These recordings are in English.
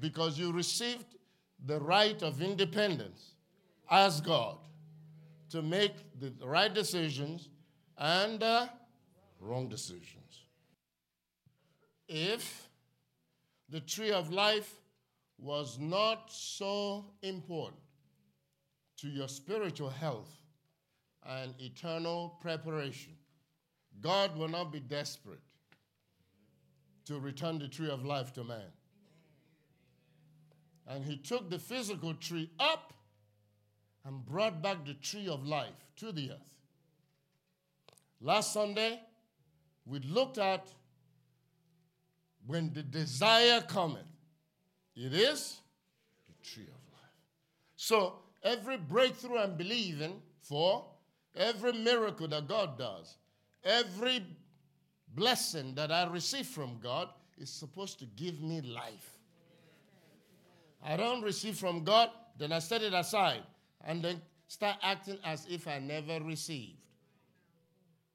because you received the right of independence as God to make the right decisions and uh, wrong decisions. If the tree of life was not so important to your spiritual health and eternal preparation, God will not be desperate to return the tree of life to man. And he took the physical tree up and brought back the tree of life to the earth. Last Sunday, we looked at when the desire cometh, it is the tree of life. So, every breakthrough I'm believing for, every miracle that God does, every blessing that I receive from God is supposed to give me life. I don't receive from God, then I set it aside and then start acting as if I never received.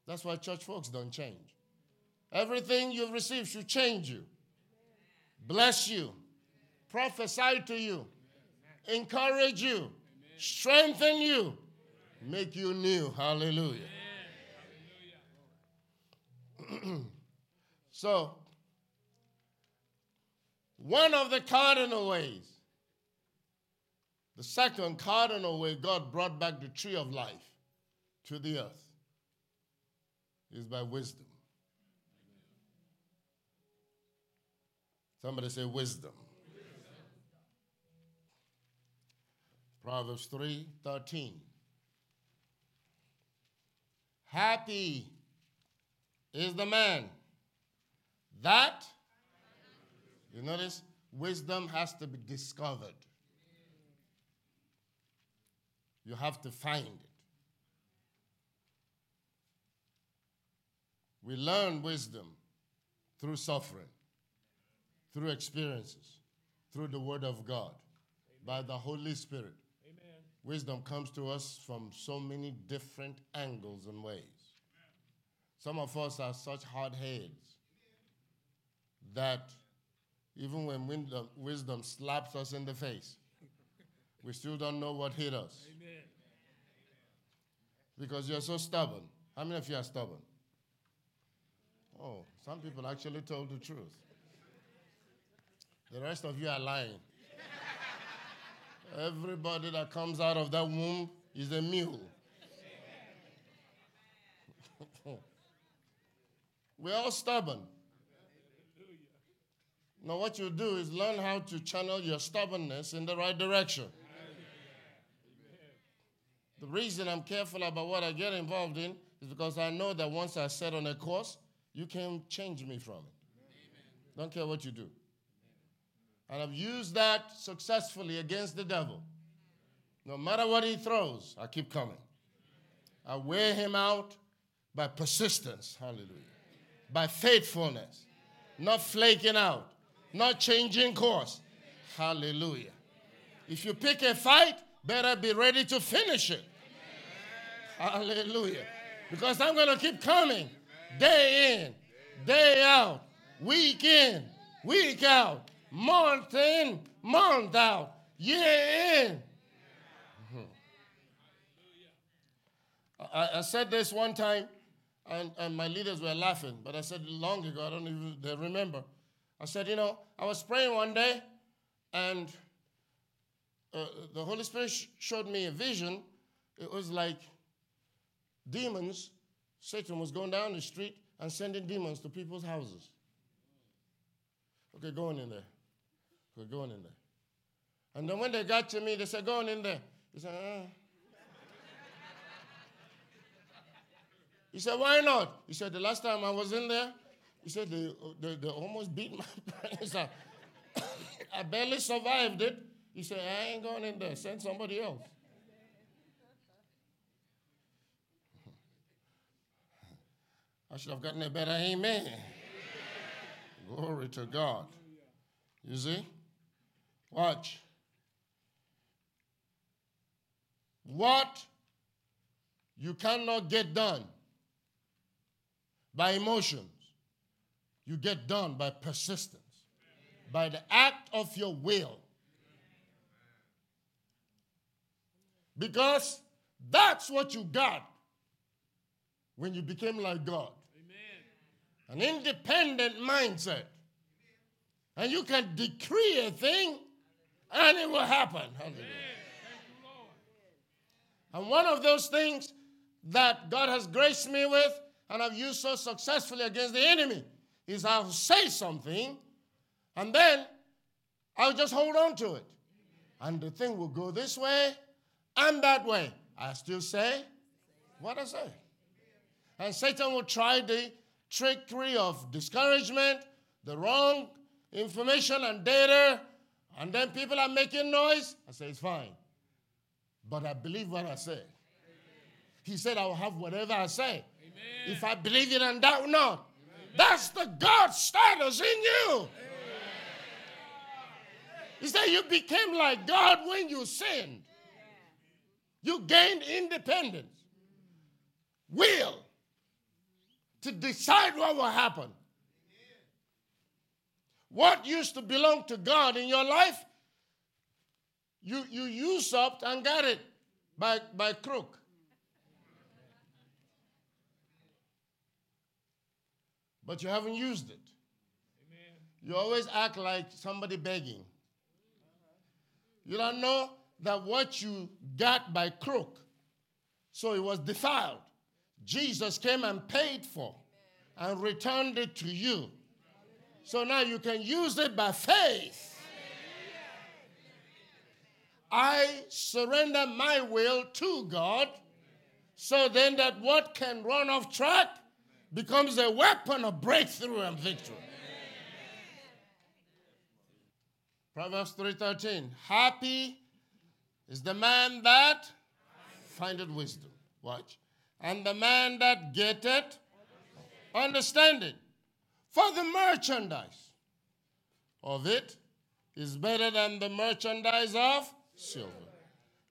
That's why church folks don't change. Everything you've received should change you, bless you, prophesy to you, encourage you, strengthen you, make you new. Hallelujah. so, one of the cardinal ways, the second cardinal way God brought back the tree of life to the earth is by wisdom. Somebody say wisdom. Proverbs 3 13. Happy is the man that, you notice, wisdom has to be discovered. You have to find it. We learn wisdom through suffering, through experiences, through the Word of God, by the Holy Spirit. Amen. Wisdom comes to us from so many different angles and ways. Some of us are such hard heads that even when wisdom slaps us in the face, we still don't know what hit us Amen. because you're so stubborn. How many of you are stubborn? Oh, some people actually told the truth. The rest of you are lying. Everybody that comes out of that womb is a mule. We're all stubborn. Now, what you do is learn how to channel your stubbornness in the right direction. The reason I'm careful about what I get involved in is because I know that once I set on a course, you can't change me from it. Don't care what you do. And I've used that successfully against the devil. No matter what he throws, I keep coming. I wear him out by persistence. Hallelujah. By faithfulness. Not flaking out. Not changing course. Hallelujah. If you pick a fight, better be ready to finish it. Hallelujah. Because I'm going to keep coming day in, day out, week in, week out, month in, month out, year in. I, I said this one time, and, and my leaders were laughing, but I said long ago, I don't even they remember. I said, you know, I was praying one day, and uh, the Holy Spirit sh- showed me a vision. It was like demons, Satan was going down the street and sending demons to people's houses. Okay, go on in there. Okay, go on in there. And then when they got to me, they said, Go on in there. He said, uh. He said, Why not? He said, The last time I was in there, he said, They, they, they almost beat my brains out. I barely survived it. He said, I ain't going in there. Send somebody else. I should have gotten a better amen. Glory to God. You see? Watch. What you cannot get done by emotions, you get done by persistence, by the act of your will. Because that's what you got when you became like God an independent mindset. And you can decree a thing and it will happen. And one of those things that God has graced me with and I've used so successfully against the enemy is I'll say something and then I'll just hold on to it. And the thing will go this way and that way. I still say what I say. And Satan will try the trickery of discouragement, the wrong information and data, and then people are making noise. I say, it's fine. But I believe what I say. He said, I will have whatever I say. If I believe it and doubt not. That's the God status in you. He said, You became like God when you sinned. You gained independence, will to decide what will happen. What used to belong to God in your life, you, you usurped and got it by, by crook. But you haven't used it. You always act like somebody begging. You don't know that what you got by crook, so it was defiled. Jesus came and paid for and returned it to you. So now you can use it by faith. I surrender my will to God so then that what can run off track becomes a weapon of breakthrough and victory. Proverbs 3:13 Happy is the man that findeth wisdom. Watch. And the man that getteth understanding. For the merchandise of it is better than the merchandise of silver.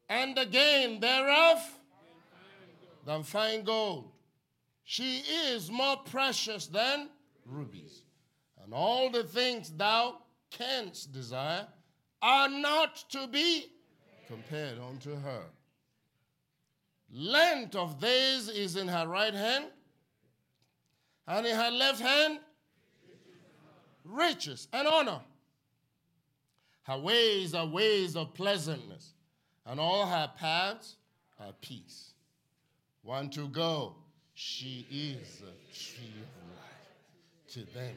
And the gain thereof than fine gold. She is more precious than rubies. And all the things thou canst desire are not to be compared unto her. Length of days is in her right hand, and in her left hand, riches and honor. Her ways are ways of pleasantness, and all her paths are peace. One to go, she is a tree of life to them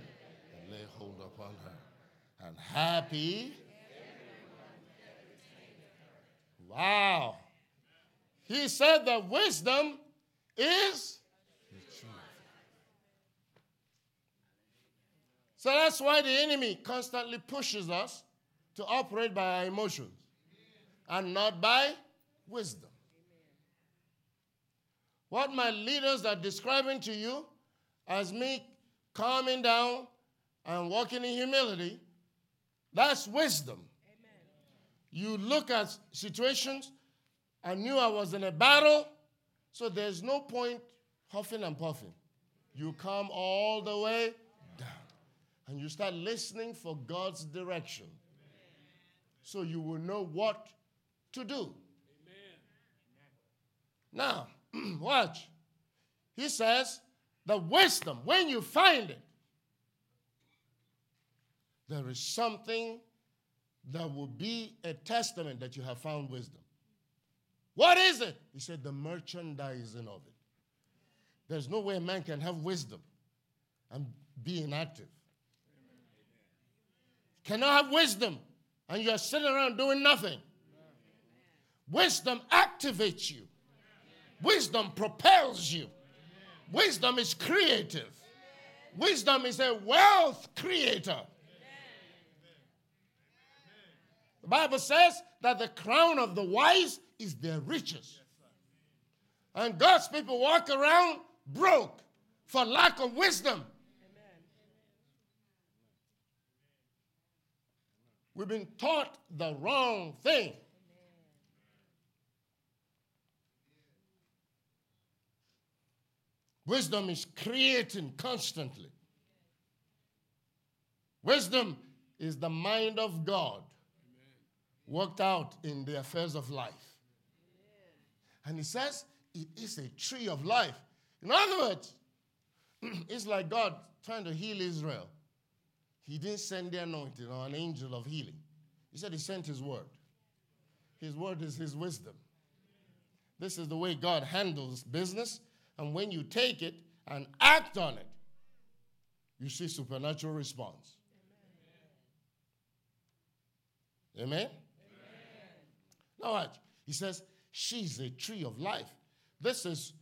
that lay hold upon her. And happy. Wow. He said that wisdom is. So that's why the enemy constantly pushes us to operate by our emotions and not by wisdom. What my leaders are describing to you as me calming down and walking in humility, that's wisdom. You look at situations, I knew I was in a battle, so there's no point huffing and puffing. You come all the way down and you start listening for God's direction so you will know what to do. Now, watch. He says, the wisdom, when you find it, there is something that will be a testament that you have found wisdom. What is it? He said, the merchandising of it. There's no way a man can have wisdom and be inactive. Cannot have wisdom and you're sitting around doing nothing. Wisdom activates you. Wisdom propels you. Wisdom is creative. Wisdom is a wealth creator. The Bible says that the crown of the wise is their riches. And God's people walk around broke for lack of wisdom. We've been taught the wrong thing. Wisdom is creating constantly. Wisdom is the mind of God worked out in the affairs of life. And he says it is a tree of life. In other words, it's like God trying to heal Israel. He didn't send the anointing or an angel of healing. He said he sent his word. His word is his wisdom. This is the way God handles business. And when you take it and act on it, you see supernatural response. Amen? Amen. Now watch. He says, she's a tree of life. This is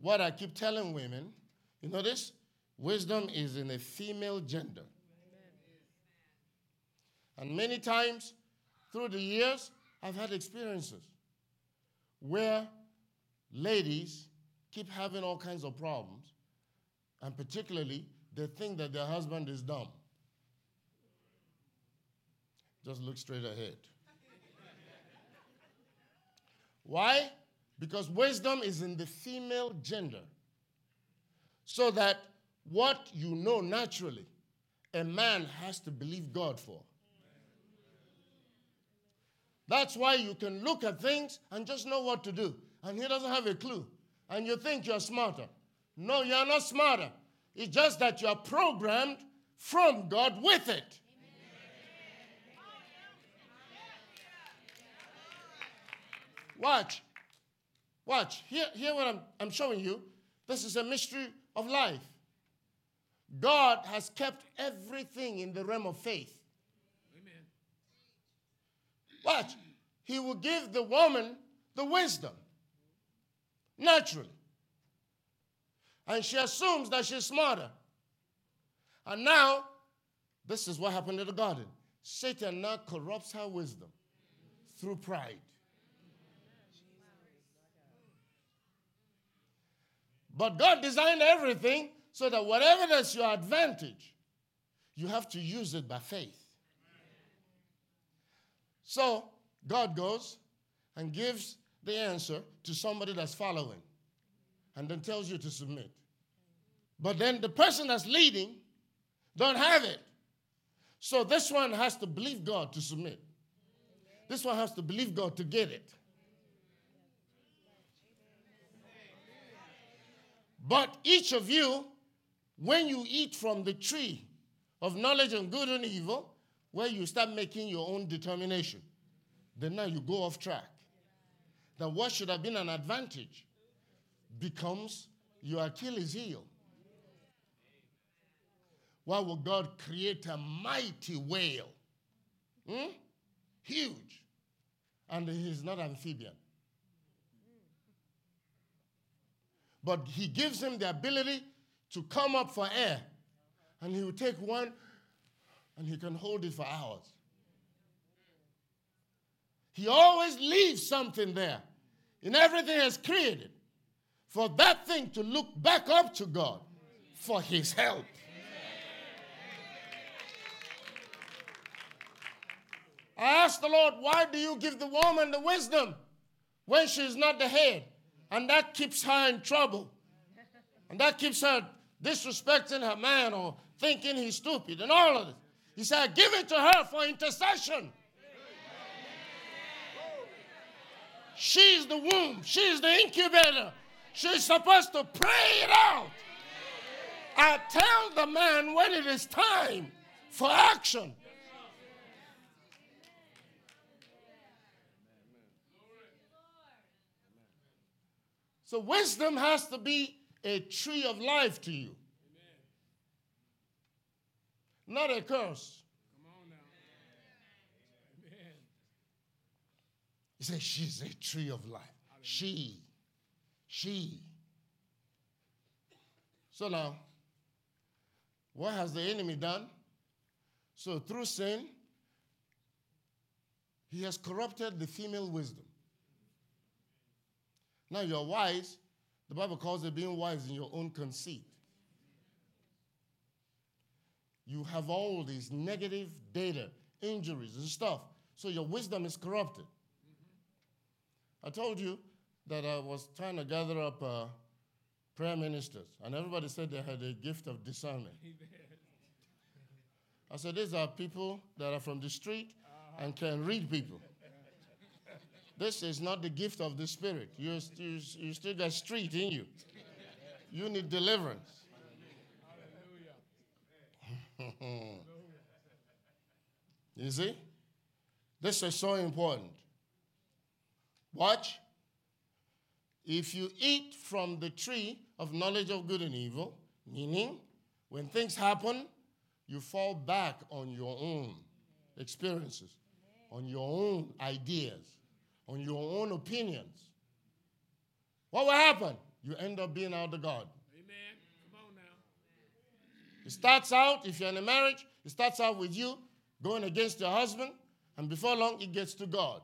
what I keep telling women. You know this? Wisdom is in a female gender. And many times through the years, I've had experiences where ladies keep having all kinds of problems, and particularly they think that their husband is dumb. Just look straight ahead. Why? Because wisdom is in the female gender. So that what you know naturally, a man has to believe God for. That's why you can look at things and just know what to do. And he doesn't have a clue. And you think you're smarter. No, you're not smarter. It's just that you're programmed from God with it. Watch. Watch. Here, here what I'm, I'm showing you. This is a mystery of life. God has kept everything in the realm of faith. Amen. Watch. He will give the woman the wisdom naturally. And she assumes that she's smarter. And now, this is what happened in the garden. Satan now corrupts her wisdom through pride. But God designed everything so that whatever that's your advantage, you have to use it by faith. So God goes and gives the answer to somebody that's following and then tells you to submit. But then the person that's leading don't have it. So this one has to believe God to submit. This one has to believe God to get it. But each of you, when you eat from the tree of knowledge of good and evil, where you start making your own determination, then now you go off track. Then what should have been an advantage becomes your Achilles heel. Why would God create a mighty whale? Hmm? Huge. And he's not amphibian. But he gives him the ability to come up for air. And he will take one and he can hold it for hours. He always leaves something there in everything has created for that thing to look back up to God for his help. I asked the Lord, why do you give the woman the wisdom when she's not the head? And that keeps her in trouble. And that keeps her disrespecting her man or thinking he's stupid and all of it. He said, give it to her for intercession. She's the womb, she's the incubator. She's supposed to pray it out. I tell the man when it is time for action. So, wisdom has to be a tree of life to you, not a curse. He said, She's a tree of life. She. She. So now, what has the enemy done? So through sin, he has corrupted the female wisdom. Now you're wise. The Bible calls it being wise in your own conceit. you have all these negative data, injuries, and stuff. So your wisdom is corrupted. I told you that I was trying to gather up uh, prayer ministers, and everybody said they had a gift of discernment. I said, These are people that are from the street and can read people. This is not the gift of the Spirit. You, you, you still got street in you. You need deliverance. you see? This is so important. Watch. If you eat from the tree of knowledge of good and evil, meaning when things happen, you fall back on your own experiences, on your own ideas, on your own opinions. What will happen? You end up being out of God. Amen. Come on now. It starts out, if you're in a marriage, it starts out with you going against your husband, and before long, it gets to God.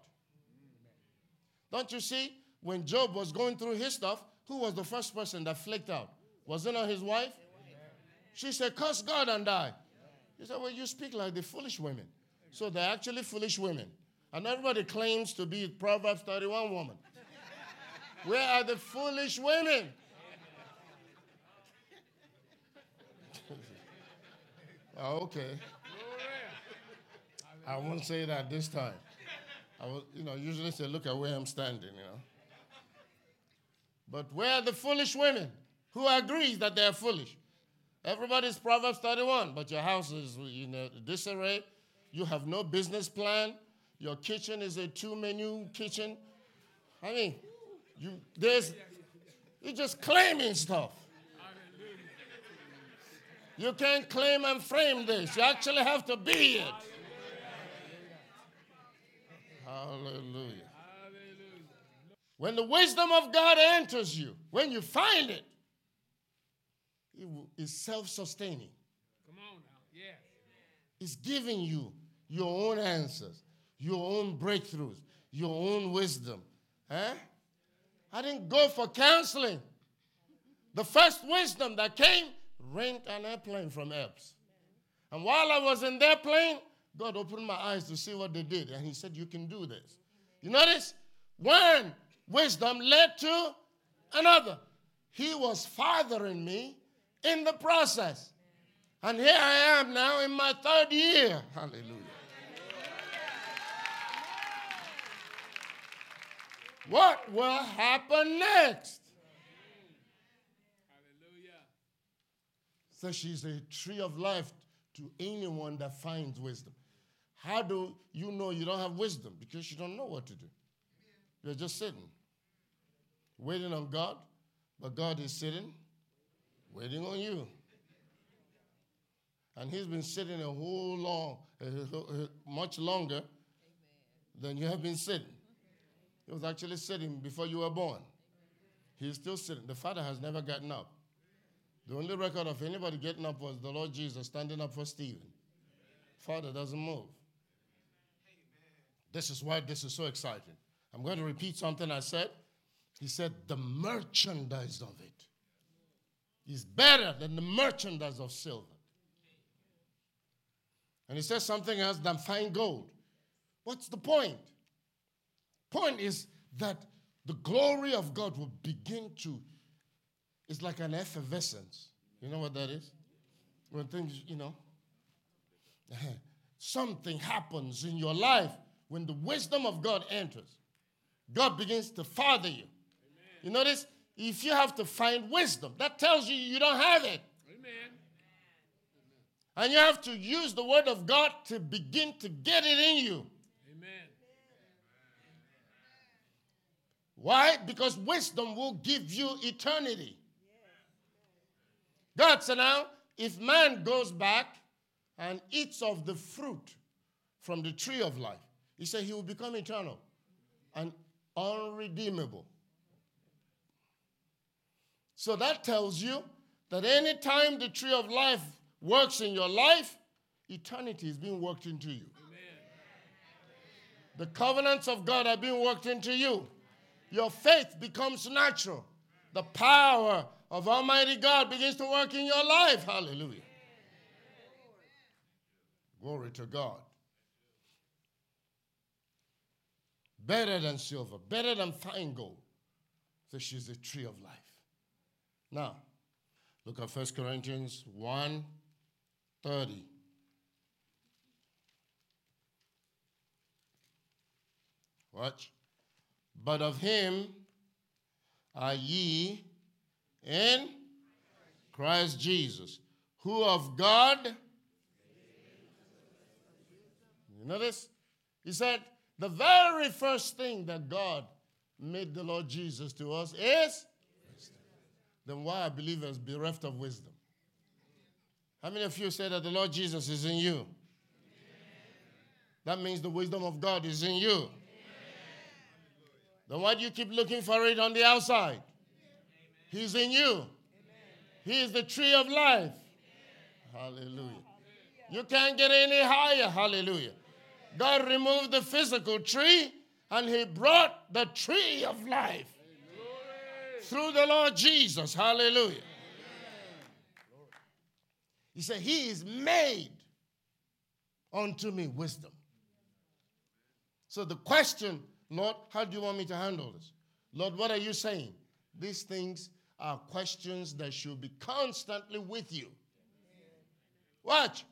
Don't you see? When Job was going through his stuff, who was the first person that flicked out? Wasn't it not his wife? She said, Curse God and die. He said, Well, you speak like the foolish women. So they're actually foolish women. And everybody claims to be Proverbs 31 woman. Where are the foolish women? oh, okay. I won't say that this time. I will, you know, usually say, look at where I'm standing, you know. But where are the foolish women? Who agrees that they're foolish? Everybody's Proverbs 31, but your house is know disarray. You have no business plan. Your kitchen is a two-menu kitchen. I mean, you there's you're just claiming stuff. You can't claim and frame this. You actually have to be it. Hallelujah. When the wisdom of God enters you, when you find it, it it's self sustaining. Come on now. Yes. It's giving you your own answers, your own breakthroughs, your own wisdom. Huh? I didn't go for counseling. The first wisdom that came, rent an airplane from Epps. And while I was in their plane, God opened my eyes to see what they did. And He said, You can do this. You notice? One wisdom led to another. He was fathering me in the process. And here I am now in my third year. Hallelujah. What will happen next? Hallelujah. So she's a tree of life to anyone that finds wisdom. How do you know you don't have wisdom? Because you don't know what to do. You're just sitting, waiting on God, but God is sitting, waiting on you. And He's been sitting a whole long, uh, uh, much longer than you have been sitting. He was actually sitting before you were born. He's still sitting. The Father has never gotten up. The only record of anybody getting up was the Lord Jesus standing up for Stephen. Father doesn't move. This is why this is so exciting. I'm going to repeat something I said. He said, The merchandise of it is better than the merchandise of silver. And he says something else than fine gold. What's the point? Point is that the glory of God will begin to, it's like an effervescence. You know what that is? When things, you know, something happens in your life when the wisdom of God enters. God begins to father you. You notice? If you have to find wisdom, that tells you you don't have it. Amen. And you have to use the word of God to begin to get it in you. Amen. Why? Because wisdom will give you eternity. God said, now, if man goes back and eats of the fruit from the tree of life, he said he will become eternal and unredeemable. So that tells you that anytime the tree of life works in your life, eternity is being worked into you. The covenants of God are being worked into you. Your faith becomes natural. The power of Almighty God begins to work in your life. Hallelujah. Glory to God. Better than silver, better than fine gold. This is the tree of life. Now, look at 1 Corinthians 1 30. Watch. But of him are ye in Christ Jesus, who of God. You notice? He said, the very first thing that God made the Lord Jesus to us is wisdom. Then why are believers bereft of wisdom? How many of you say that the Lord Jesus is in you? That means the wisdom of God is in you. Then why do you keep looking for it on the outside? He's in you. He is the tree of life. Hallelujah. You can't get any higher. Hallelujah. God removed the physical tree and he brought the tree of life through the Lord Jesus. Hallelujah. He said, He is made unto me wisdom. So the question, Lord, how do you want me to handle this? Lord, what are you saying? These things are questions that should be constantly with you. Watch.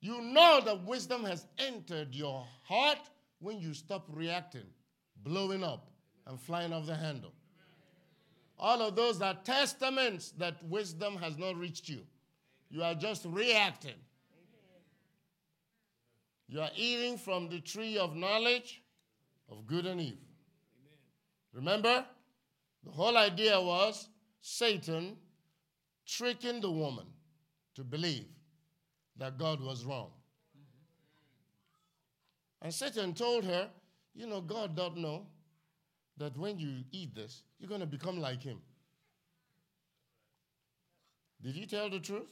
You know that wisdom has entered your heart when you stop reacting, blowing up, and flying off the handle. All of those are testaments that wisdom has not reached you. You are just reacting. You are eating from the tree of knowledge of good and evil. Remember, the whole idea was Satan tricking the woman to believe that God was wrong. And Satan told her, You know, God don't know that when you eat this, you're going to become like him. Did he tell the truth?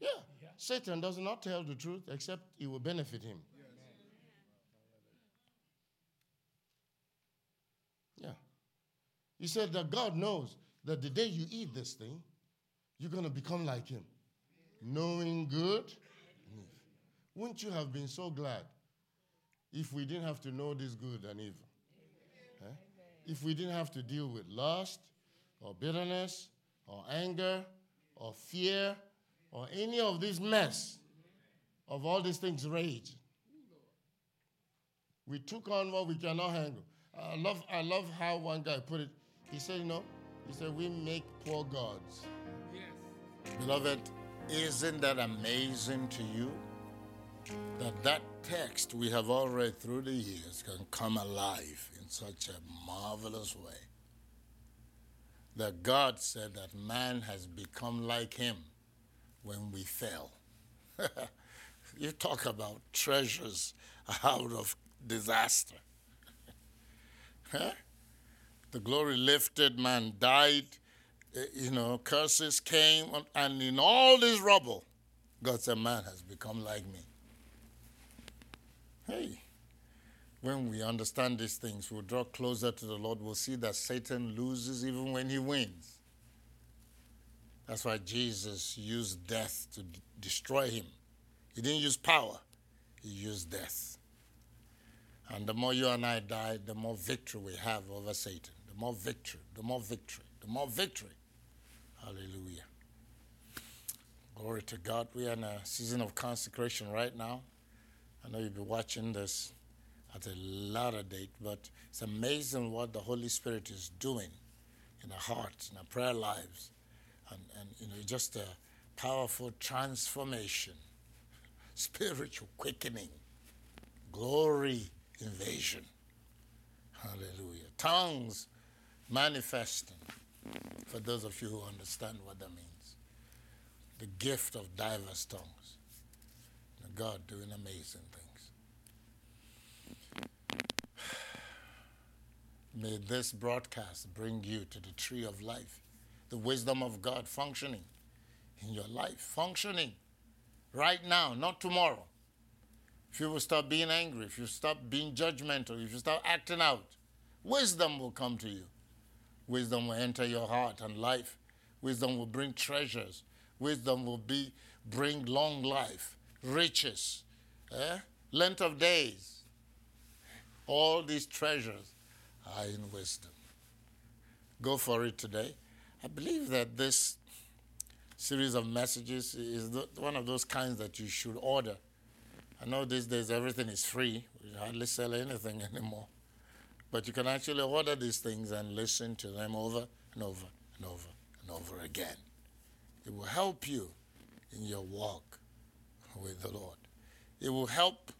Yeah. Satan does not tell the truth except it will benefit him. Yeah. He said that God knows that the day you eat this thing, you're going to become like him, knowing good. Wouldn't you have been so glad if we didn't have to know this good and evil? Eh? If we didn't have to deal with lust or bitterness or anger or fear or any of this mess of all these things rage. We took on what we cannot handle. I love, I love how one guy put it. He said, No. he said, we make poor gods. Yes. Beloved, isn't that amazing to you? That that text we have all read through the years can come alive in such a marvelous way. That God said that man has become like him when we fell. you talk about treasures out of disaster. Huh? The glory lifted, man died, eh, you know, curses came, and in all this rubble, God said, Man has become like me. Hey, when we understand these things, we'll draw closer to the Lord. We'll see that Satan loses even when he wins. That's why Jesus used death to d- destroy him. He didn't use power, he used death. And the more you and I die, the more victory we have over Satan. The more victory, the more victory, the more victory. Hallelujah. Glory to God. We are in a season of consecration right now. I know you'll be watching this at a later date, but it's amazing what the Holy Spirit is doing in our hearts, in our prayer lives, and, and you know, just a powerful transformation, spiritual quickening, glory invasion. Hallelujah. Tongues manifesting, for those of you who understand what that means. The gift of diverse tongues. God doing amazing things. May this broadcast bring you to the tree of life, the wisdom of God functioning in your life, functioning right now, not tomorrow. If you will stop being angry, if you stop being judgmental, if you stop acting out, wisdom will come to you. Wisdom will enter your heart and life. Wisdom will bring treasures. Wisdom will be bring long life. riches, eh? length of days. All these treasures are in wisdom. Go for it today. I believe that this series of messages is one of those kinds that you should order. I know these days everything is free. We hardly sell anything anymore. But you can actually order these things and listen to them over and over and over and over again. It will help you in your walk with the Lord. It will help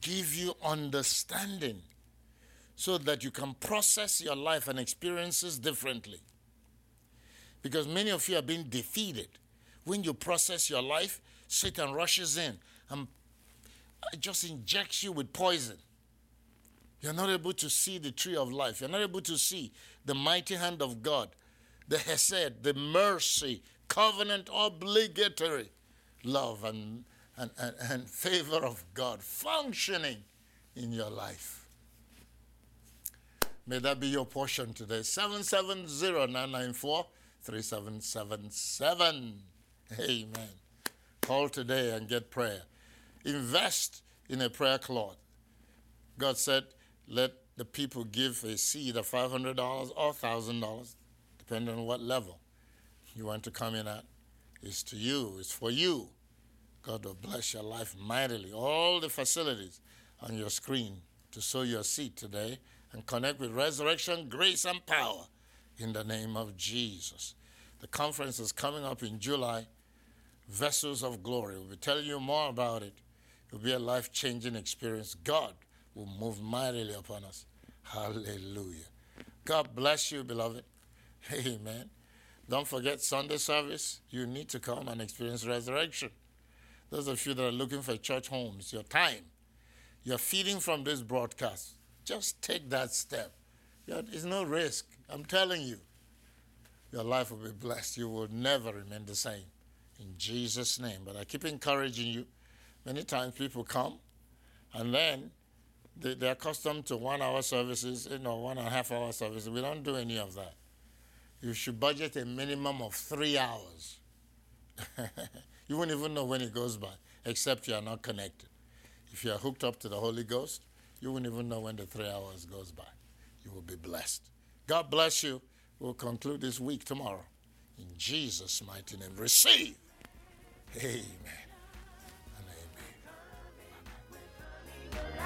give you understanding so that you can process your life and experiences differently. Because many of you are being defeated. When you process your life, Satan rushes in and just injects you with poison. You're not able to see the tree of life. You're not able to see the mighty hand of God, the Hesed, the mercy, covenant obligatory love and, and, and, and favor of God functioning in your life. May that be your portion today. 770-994-3777. Amen. Call today and get prayer. Invest in a prayer cloth. God said, let the people give a seed of $500 or $1,000, depending on what level you want to come in at. It's to you, it's for you. God will bless your life mightily. All the facilities on your screen to sow your seed today and connect with resurrection, grace, and power in the name of Jesus. The conference is coming up in July. Vessels of Glory. We'll be telling you more about it. It'll be a life changing experience. God will move mightily upon us. Hallelujah. God bless you, beloved. Amen. Don't forget Sunday service. You need to come and experience resurrection. Those of you that are looking for church homes, your time, you're feeding from this broadcast. Just take that step. There's no risk. I'm telling you. Your life will be blessed. You will never remain the same. In Jesus' name. But I keep encouraging you. Many times people come and then they, they're accustomed to one hour services, you know, one and a half hour services. We don't do any of that. You should budget a minimum of three hours. you won't even know when it goes by, except you are not connected. If you are hooked up to the Holy Ghost, you won't even know when the three hours goes by. You will be blessed. God bless you. We'll conclude this week tomorrow. In Jesus' mighty name, receive. Amen.